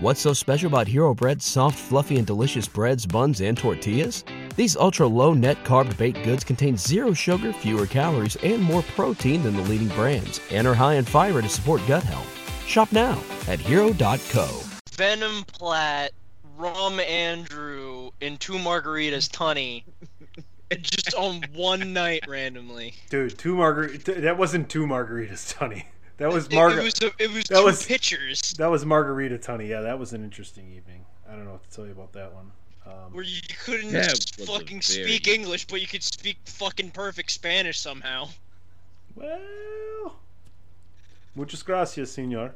What's so special about Hero Bread's soft, fluffy, and delicious breads, buns, and tortillas? These ultra low net carb baked goods contain zero sugar, fewer calories, and more protein than the leading brands, and are high in fiber to support gut health. Shop now at hero.co. Venom Platt, Rum Andrew, and two margaritas Tunney. Just on one night randomly. Dude, two margarita. That wasn't two margaritas, Tunney. That was It, it was a, it was that two was- pictures That was margarita, Tunney. Yeah, that was an interesting evening. I don't know what to tell you about that one. Um, where you couldn't just fucking very- speak English, but you could speak fucking perfect Spanish somehow. well, muchas gracias, senor.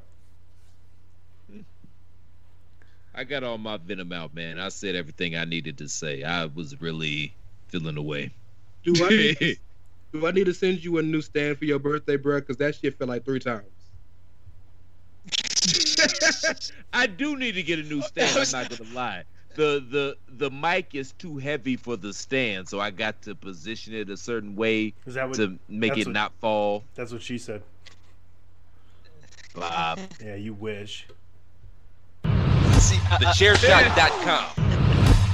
I got all my venom out, man. I said everything I needed to say. I was really feeling away. Do I need, do I need to send you a new stand for your birthday, bro? Because that shit fell like three times. I do need to get a new stand. I'm not gonna lie. The the the mic is too heavy for the stand, so I got to position it a certain way Is that what? to make it what- not fall. That's what she said. Bob. Yeah, you wish. See, I- I- TheChairShot.com.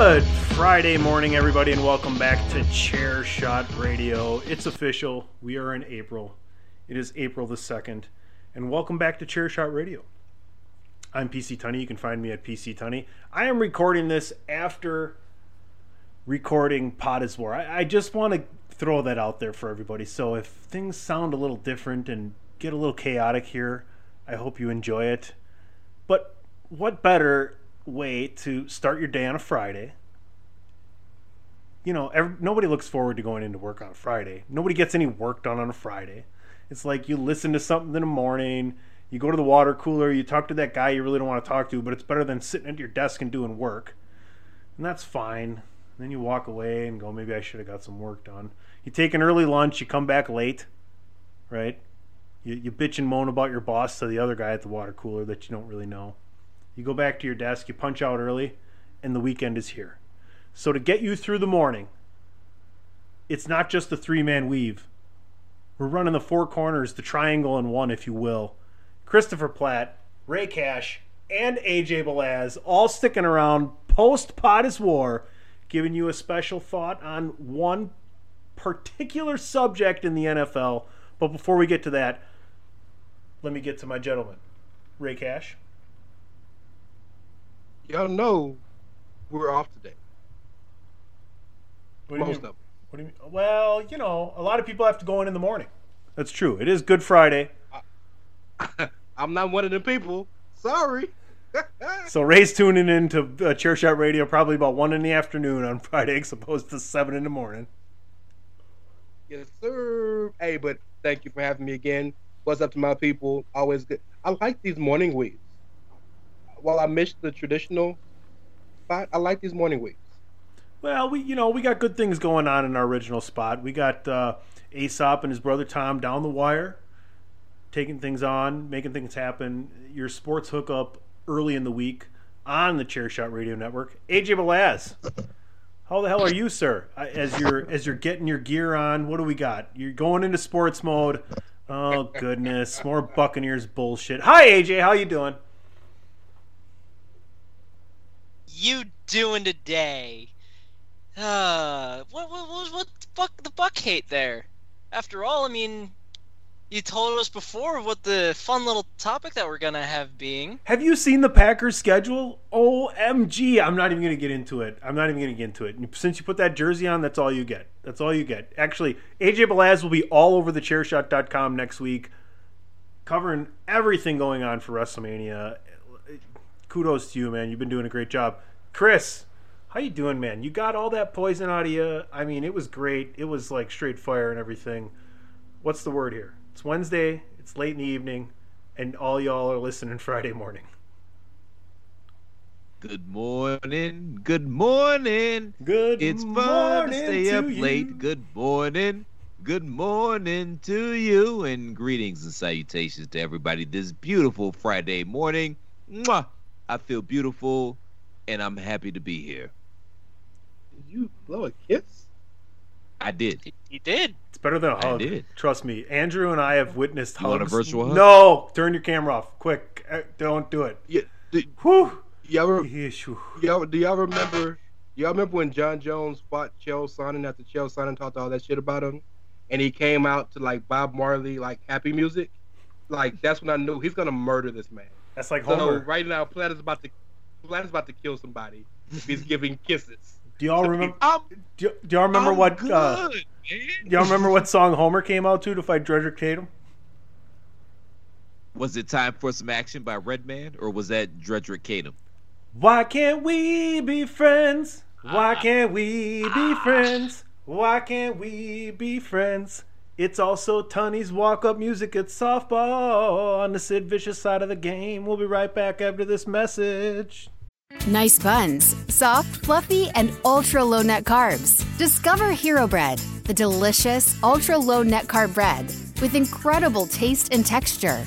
Good Friday morning, everybody, and welcome back to Chair Shot Radio. It's official. We are in April. It is April the 2nd. And welcome back to Chair Shot Radio. I'm PC Tunney. You can find me at PC Tunney. I am recording this after recording Pod is War. I, I just want to throw that out there for everybody. So if things sound a little different and get a little chaotic here, I hope you enjoy it. But what better way to start your day on a Friday? You know, every, nobody looks forward to going into work on a Friday. Nobody gets any work done on a Friday. It's like you listen to something in the morning, you go to the water cooler, you talk to that guy you really don't want to talk to, but it's better than sitting at your desk and doing work. And that's fine. Then you walk away and go, maybe I should have got some work done. You take an early lunch, you come back late, right? You, you bitch and moan about your boss to the other guy at the water cooler that you don't really know. You go back to your desk, you punch out early, and the weekend is here. So to get you through the morning, it's not just the three man weave. We're running the four corners, the triangle and one, if you will. Christopher Platt, Rey Cash, and AJ Balaz all sticking around post Pod War, giving you a special thought on one particular subject in the NFL. But before we get to that, let me get to my gentleman. Rey Cash. Y'all know we're off today. What do you Most mean? of them. What do you mean? Well, you know, a lot of people have to go in in the morning. That's true. It is Good Friday. I'm not one of them people. Sorry. So Rey's tuning in to uh, Chair Shot Radio probably about 1 in the afternoon on Friday as opposed to 7 in the morning. yes, sir. Hey, but thank you for having me again. What's up to my people? Always good. I like these morning weeks. While I miss the traditional spot, I like these morning weeks. Well, we you know we got good things going on in our original spot. We got uh, Aesop and his brother Tom down the wire, taking things on, making things happen. Your sports hookup early in the week on the Chair Shot Radio Network. AJ Balaz, how the hell are you, sir? As you're as you're getting your gear on, what do we got? You're going into sports mode. Oh goodness, more Buccaneers bullshit. Hi AJ, how you doing? You doing today? Uh, what, what, what, what the fuck the buck hate there? After all, I mean, you told us before what the fun little topic that we're gonna have being. Have you seen the Packers schedule? OMG. I'm not even to get into it. I'm not even to get into it. Since you put that jersey on, that's all you get. That's all you get. Actually, AJ Balaz will be all over the chairshot.com next week covering everything going on for WrestleMania. Kudos to you, man. You've been doing a great job. Chris, how you doing, man? You got all that poison out of you. I mean, it was great. It was like straight fire and everything. What's the word here? It's Wednesday. It's late in the evening, and all y'all are listening Friday morning. Good morning, good morning. Good It's fun to stay to up you. late. Good morning. Good morning to you and greetings and salutations to everybody this beautiful Friday morning. Mwah! I feel beautiful and I'm happy to be here. Did you blow a kiss? I did. He, he did. It's better than a I hug. did. Trust me. Andrew and I have witnessed You want a virtual hug? No, turn your camera off, quick. Uh, Don't do it. Yeah. Do, Whew. y'all, re- Yeesh, whew. y'all, do y'all remember? Y'all remember when Jon Jones fought Chael Sonnen after Chael Sonnen talked all that shit about him, and he came out to like Bob Marley like happy music? Like that's when I knew he's gonna murder this man. That's like So Homer. right now, Platt is about to Platt about to kill somebody if he's giving kisses. Do y'all remember? I'm, Do, do y'all remember I'm what? good, Uh, do y'all remember what song Homer came out to to fight Drederick Tatum? Was it time for some action by Redman or was that Drederick Tatum? Why can't we be friends? Why Ah. can't we be friends? Why can't we be friends? It's also Tunney's walk up music at softball on the Sid Vicious side of the game. We'll be right back after this message. Nice buns, soft, fluffy, and ultra low net carbs. Discover Hero Bread, the delicious ultra low net carb bread with incredible taste and texture.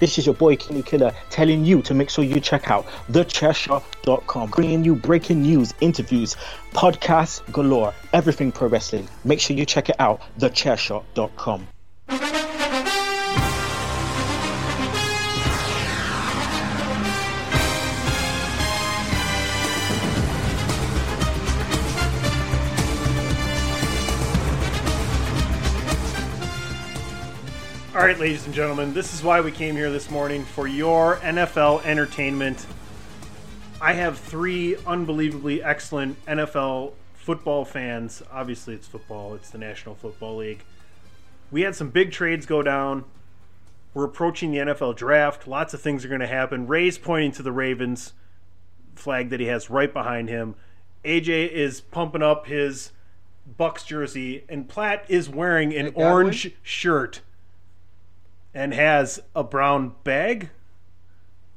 This is your boy Kenny Killer telling you to make sure you check out thechairshot.com, bringing you breaking news, interviews, podcasts galore, everything pro wrestling. Make sure you check it out, thechairshot.com. All right, ladies and gentlemen, this is why we came here this morning for your NFL entertainment. I have three unbelievably excellent NFL football fans. Obviously, it's football, it's the National Football League. We had some big trades go down. We're approaching the NFL draft. Lots of things are going to happen. Rey's pointing to the Ravens flag that he has right behind him. AJ is pumping up his Bucks jersey, and Platt is wearing an orange shirt and has a brown bag.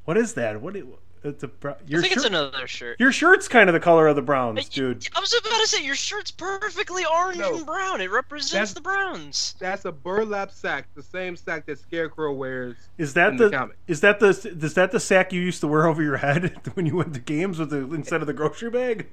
What is that? What? It, it's a brown. Your I think it's another shirt. Your shirt's kind of the color of the Browns, dude. I was about to say your shirt's perfectly orange No. and brown. It represents the Browns. That's a burlap sack, the same sack that Scarecrow wears. Is that in the the, comic. is that the is that the sack you used to wear over your head when you went to games with the instead of the grocery bag?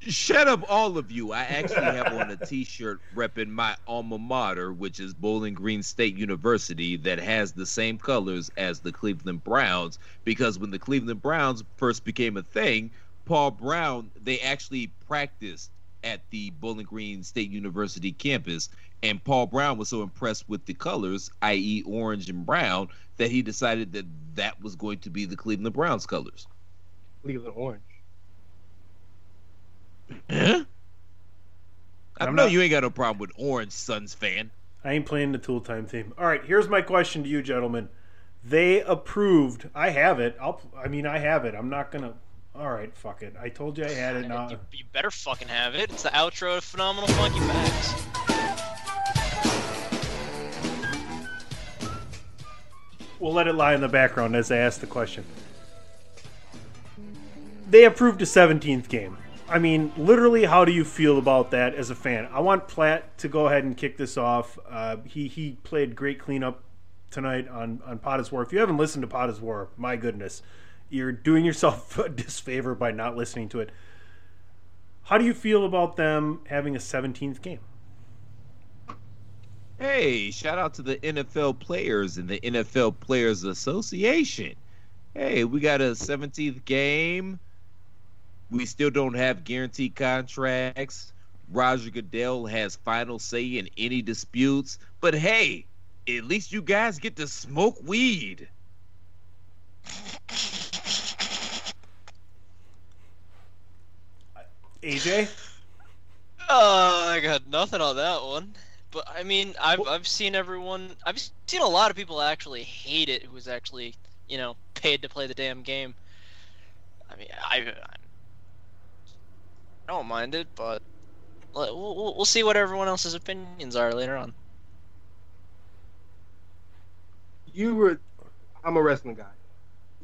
Shut up, all of you. I actually have on a t shirt repping my alma mater, which is Bowling Green State University, that has the same colors as the Cleveland Browns. Because when the Cleveland Browns first became a thing, Paul Brown, they actually practiced at the Bowling Green State University campus. And Paul Brown was so impressed with the colors, i.e., orange and brown, that he decided that that was going to be the Cleveland Browns colors. Cleveland orange. Huh? I I'm know not- you ain't got no problem with Orange Suns fan. I ain't playing the Tool Time theme. All right, here's my question to you, gentlemen. They approved. I have it. I'll. I mean, I have it. I'm not gonna. All right, fuck it. I told you I had it. Now You, you better fucking have it. It's the outro to Phenomenal Funky Facts. we'll let it lie in the background as I ask the question. They approved a 17th game. I mean, literally, how do you feel about that as a fan? I want Platt to go ahead and kick this off. Uh, he he played great cleanup tonight on on Pod War. If you haven't listened to Pod War, my goodness, you're doing yourself a disfavor by not listening to it. How do you feel about them having a 17th game? Hey, shout out to the NFL players and the NFL Players Association. Hey, we got a 17th game. We still don't have guaranteed contracts. Roger Goodell has final say in any disputes. But hey, at least you guys get to smoke weed. AJ, Oh, uh, I got nothing on that one. But I mean, I've I've seen everyone. I've seen a lot of people actually hate it. Who's actually you know paid to play the damn game. I mean, I, I don't mind it, but we'll, we'll we'll see what everyone else's opinions are later on. You were, I'm a wrestling guy.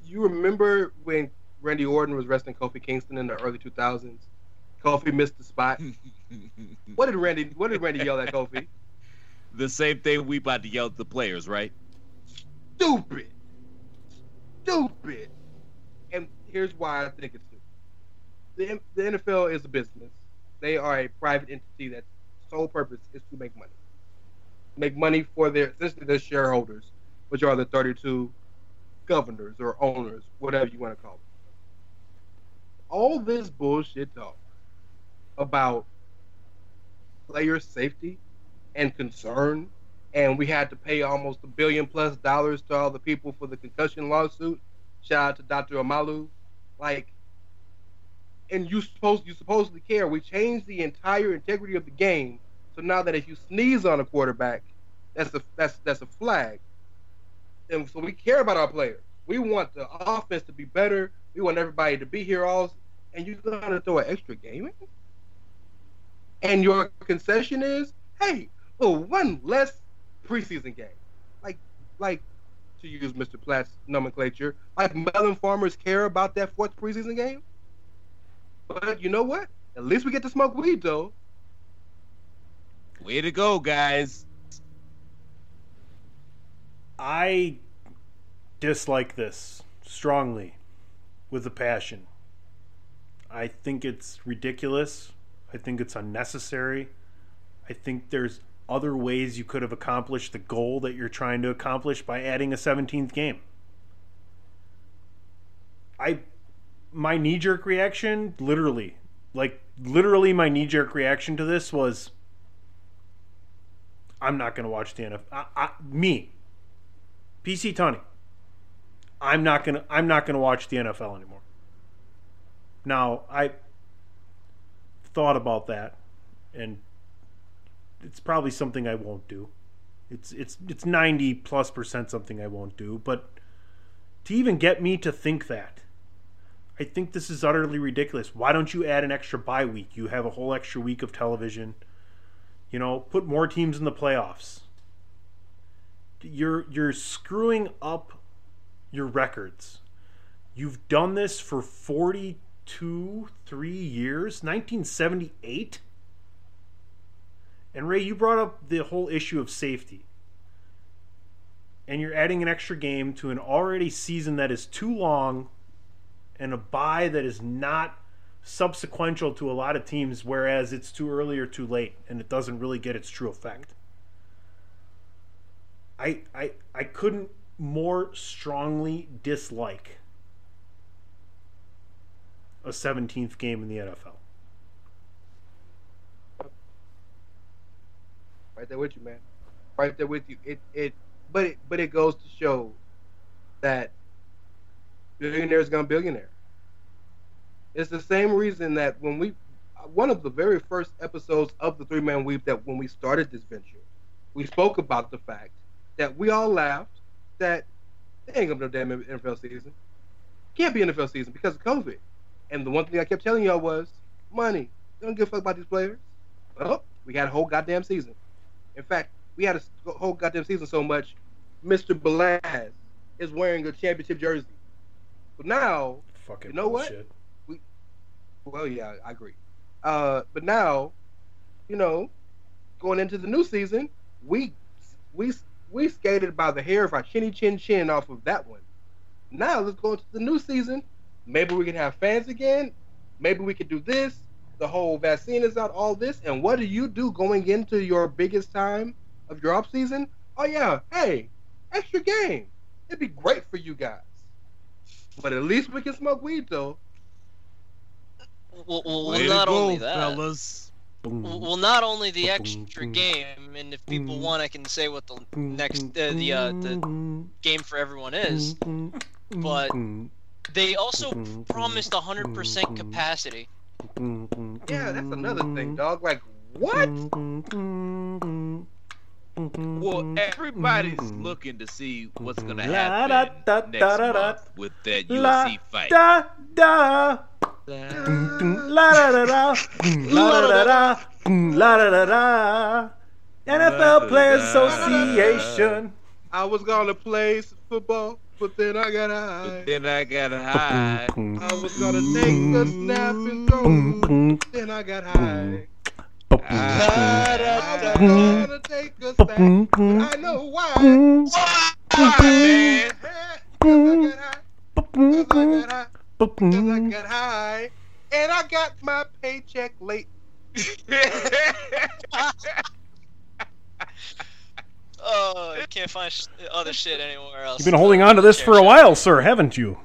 You remember when Randy Orton was wrestling Kofi Kingston in the early 2000s? Kofi missed the spot. What did Randy? What did Randy yell at Kofi? the same thing we about to yell at the players, right? Stupid, stupid. And here's why I think it's stupid. The, the NFL is a business. They are a private entity that's sole purpose is to make money. Make money for their essentially their shareholders, which are the 32 governors or owners, whatever you want to call them. All this bullshit talk about player safety and concern, and we had to pay almost a billion plus dollars to all the people for the concussion lawsuit. Shout out to Dr. Omalu. Like, and you supposed you supposedly care. We changed the entire integrity of the game, so now that if you sneeze on a quarterback, that's a that's that's a flag. And so we care about our players. We want the offense to be better. We want everybody to be here all and you're gonna throw an extra game in? And your concession is, hey, well, one less preseason game. Like like to use Mr. Platt's nomenclature, like melon farmers care about that fourth preseason game. But you know what? At least we get to smoke weed though. Way to go, guys. I dislike this strongly with a passion. I think it's ridiculous. I think it's unnecessary. I think there's other ways you could have accomplished the goal that you're trying to accomplish by adding a 17th game. I my knee jerk reaction, literally, like literally my knee jerk reaction to this was I'm not going to watch the NFL. I, I, me, PC Tunney. I'm not gonna I'm not gonna watch the NFL anymore. Now I thought about that, and it's probably something I won't do. It's it's it's ninety plus percent something I won't do. But to even get me to think that, I think this is utterly ridiculous. Why don't you add an extra bye week? You have a whole extra week of television. You know, put more teams in the playoffs. You're you're screwing up your records. You've done this for 42, 3 years, 1978. And Rey, you brought up the whole issue of safety. And you're adding an extra game to an already season that is too long and a buy that is not subsequential to a lot of teams, whereas it's too early or too late and it doesn't really get its true effect. I I I couldn't more strongly dislike a 17th game in the NFL. Right there with you, man. Right there with you. It it but it but it goes to show that billionaires gonna billionaire. It's the same reason that when we one of the very first episodes of the three man weave that when we started this venture, we spoke about the fact that we all laughed that there ain't gonna be no damn NFL season. Can't be NFL season because of COVID. And the one thing I kept telling y'all was money. Don't give a fuck about these players. Well, we had a whole goddamn season. In fact, we had a whole goddamn season so much, Mr. Balaz is wearing a championship jersey. But now, Fucking You know what? bullshit. well, yeah, I agree. Uh, but now, you know, going into the new season, we we we skated by the hair of our chinny chin chin off of that one. Now let's go into the new season. Maybe we can have fans again. Maybe we can do this. The whole vaccine is out, all this. And what do you do going into your biggest time of your off season? Oh yeah, hey, extra game. It'd be great for you guys. But at least we can smoke weed though. Well, well, Way well not to go, only that. fellas. Well, well, not only the extra game, and if people want, I can say what the next uh, the uh, the game for everyone is. boom, boom, but- They also promised boom, 100% capacity. boom, boom, Yeah, that's another thing, dog. Like what? Mm-hmm. Well, everybody's mm-hmm. looking to see what's gonna mm-hmm. happen da da next da da da. month with that UFC fight. da da. Dun, dun, La da da da. La da da da. La da da da. NFL Players Association. I was gonna play football, but then I got high. But then I got high. I was gonna take a snap and throw, then I got high. I was gonna take a sack, but I know why. Why, man? Cause I got high. Cause I got high. I got high. And I got my paycheck late. Oh, I can't find sh- other shit anywhere else. You've been holding on to this for a while, sir, haven't you?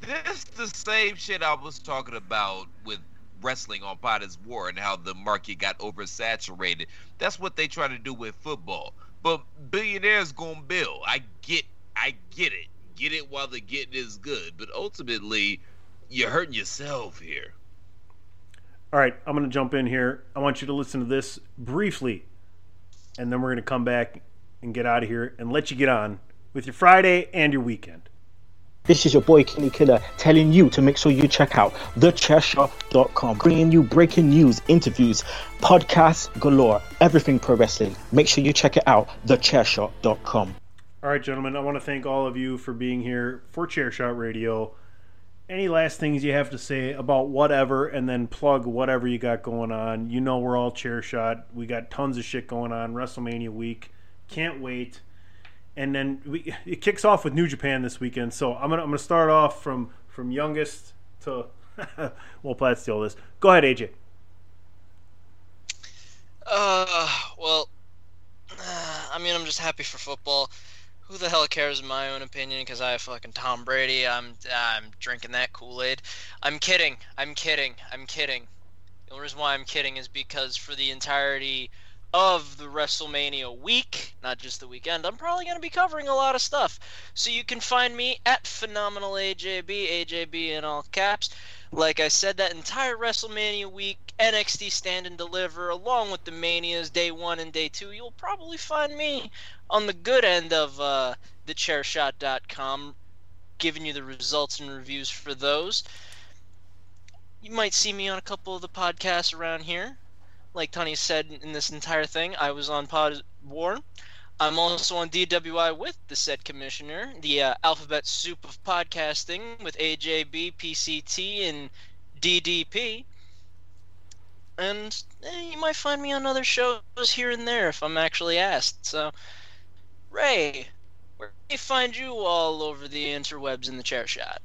This the same shit I was talking about with wrestling on Pod is War and how the market got oversaturated. That's what they try to do with football. But billionaires gonna bill. I get I get it. Get it while the getting is good. But ultimately, you're hurting yourself here. All right, I'm to jump in here. I want you to listen to this briefly, and then we're to come back and get out of here and let you get on with your Friday and your weekend. This is your boy Kenny Killer telling you to make sure you check out thechairshot.com, bringing you breaking news, interviews, podcasts galore, everything pro wrestling. Make sure you check it out, thechairshot.com. All right, gentlemen, I want to thank all of you for being here for Chairshot Radio. Any last things you have to say about whatever, and then plug whatever you got going on? You know, we're all Chairshot. We got tons of shit going on. WrestleMania week, can't wait. And then we, it kicks off with New Japan this weekend. So I'm gonna I'm gonna start off from from youngest to well, Platt steal this. Go ahead, AJ. Uh, well, uh, I mean, I'm just happy for football. Who the hell cares in my own opinion? Because I have fucking Tom Brady. I'm I'm drinking that Kool Aid. I'm kidding. I'm kidding. I'm kidding. The only reason why I'm kidding is because for the entirety of the WrestleMania week, not just the weekend, I'm probably going to be covering a lot of stuff. So you can find me at Phenomenal AJB, AJB in all caps. Like I said, that entire WrestleMania week, NXT Stand and Deliver, along with the Manias Day 1 and Day 2, you'll probably find me on the good end of uh, thechairshot.com, giving you the results and reviews for those. You might see me on a couple of the podcasts around here. Like Tunney said in this entire thing, I was on Pod War. I'm also on DWI with the said commissioner, the uh, alphabet soup of podcasting with AJB, PCT, and DDP. And eh, you might find me on other shows here and there if I'm actually asked. So, Rey, where can I find you all over the interwebs in the chair shot?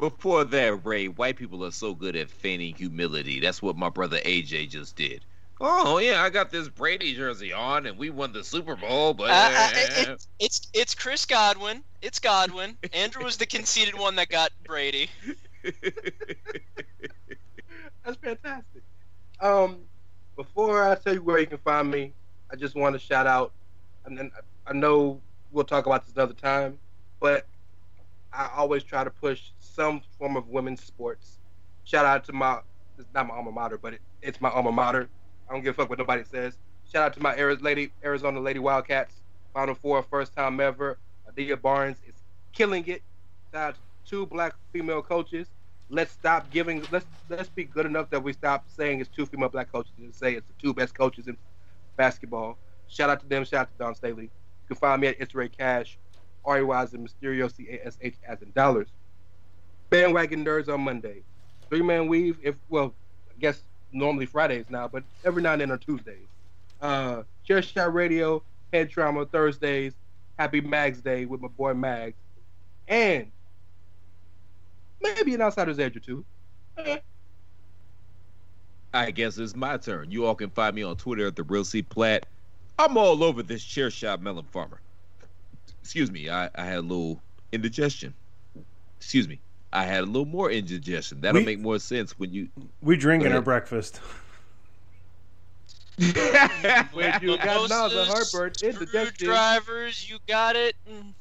Before that, Rey, white people are so good at feigning humility. That's what my brother AJ just did. Oh yeah, I got this Brady jersey on, and we won the Super Bowl. But Uh, uh, it, it's it's Chris Godwin. It's Godwin. Andrew was the conceited one that got Brady. That's fantastic. Um, before I tell you where you can find me, I just want to shout out, and then I know we'll talk about this another time, but I always try to push some form of women's sports. Shout out to my, it's not my alma mater, but it, it's my alma mater. I don't give a fuck what nobody says. Shout out to my Arizona Lady Wildcats, Final Four, first time ever. Adia Barnes is killing it. Shout out to two black female coaches. Let's stop giving. Let's let's be good enough that we stop saying it's two female black coaches and say it's the two best coaches in basketball. Shout out to them. Shout out to Dawn Staley. You can find me at It's Rey Cash, R Y as in Mysterio, C A S H as in dollars. Bandwagon Nerds on Monday. Three Man Weave. If well, I guess normally Fridays now, but every now and then on Tuesdays. Uh, Chair Shot Radio, Head Trauma Thursdays. Happy Mags Day with my boy Mags, and maybe an Outsider's Edge or two. I guess it's my turn. You all can find me on Twitter at the Real C Platt. I'm all over this chair shot melon farmer. Excuse me, I, I had a little indigestion. Excuse me. I had a little more indigestion. That'll We- make more sense when you We drinking Go our ahead. breakfast. When you got nausea, Mimosas, heartburn, indigestion. Drivers, you got it.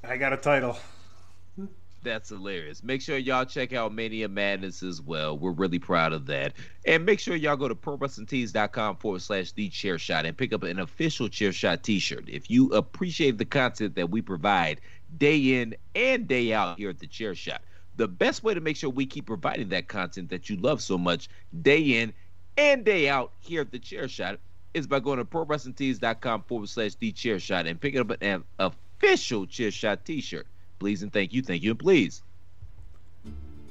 I got a title. That's hilarious. Make sure y'all check out Mania Madness as well. We're really proud of that. And make sure y'all go to prowrestlingtees.com forward slash the chair shot and pick up an official chair shot t shirt. If you appreciate the content that we provide day in and day out here at the chair shot, the best way to make sure we keep providing that content that you love so much day in and day out here at the chair shot is by going to prowrestlingtees.com forward slash the chair shot and picking up an official chair shot t shirt. Please and thank you, thank you, and please.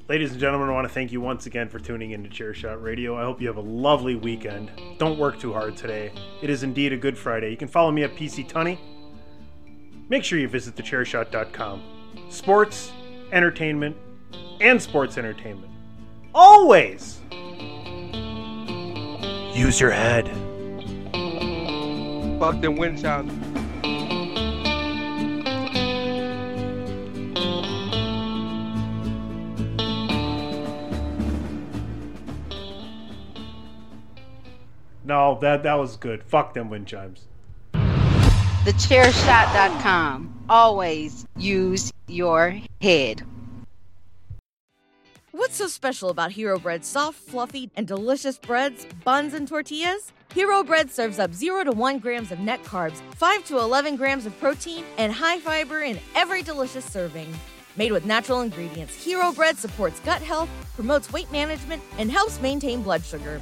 Ladies and gentlemen, I want to thank you once again for tuning in to Chairshot Radio. I hope you have a lovely weekend. Don't work too hard today. It is indeed a good Friday. You can follow me at PC Tunney. Make sure you visit thechairshot.com. Sports, entertainment, and sports entertainment. Always use your head. Fuck them wind chimes. No, that that was good. Fuck them wind chimes. TheChairShot.com. Always use your head. What's so special about Hero Bread's soft, fluffy, and delicious breads, buns, and tortillas? Hero Bread serves up 0 to 1 grams of net carbs, 5 to 11 grams of protein, and high fiber in every delicious serving. Made with natural ingredients, Hero Bread supports gut health, promotes weight management, and helps maintain blood sugar.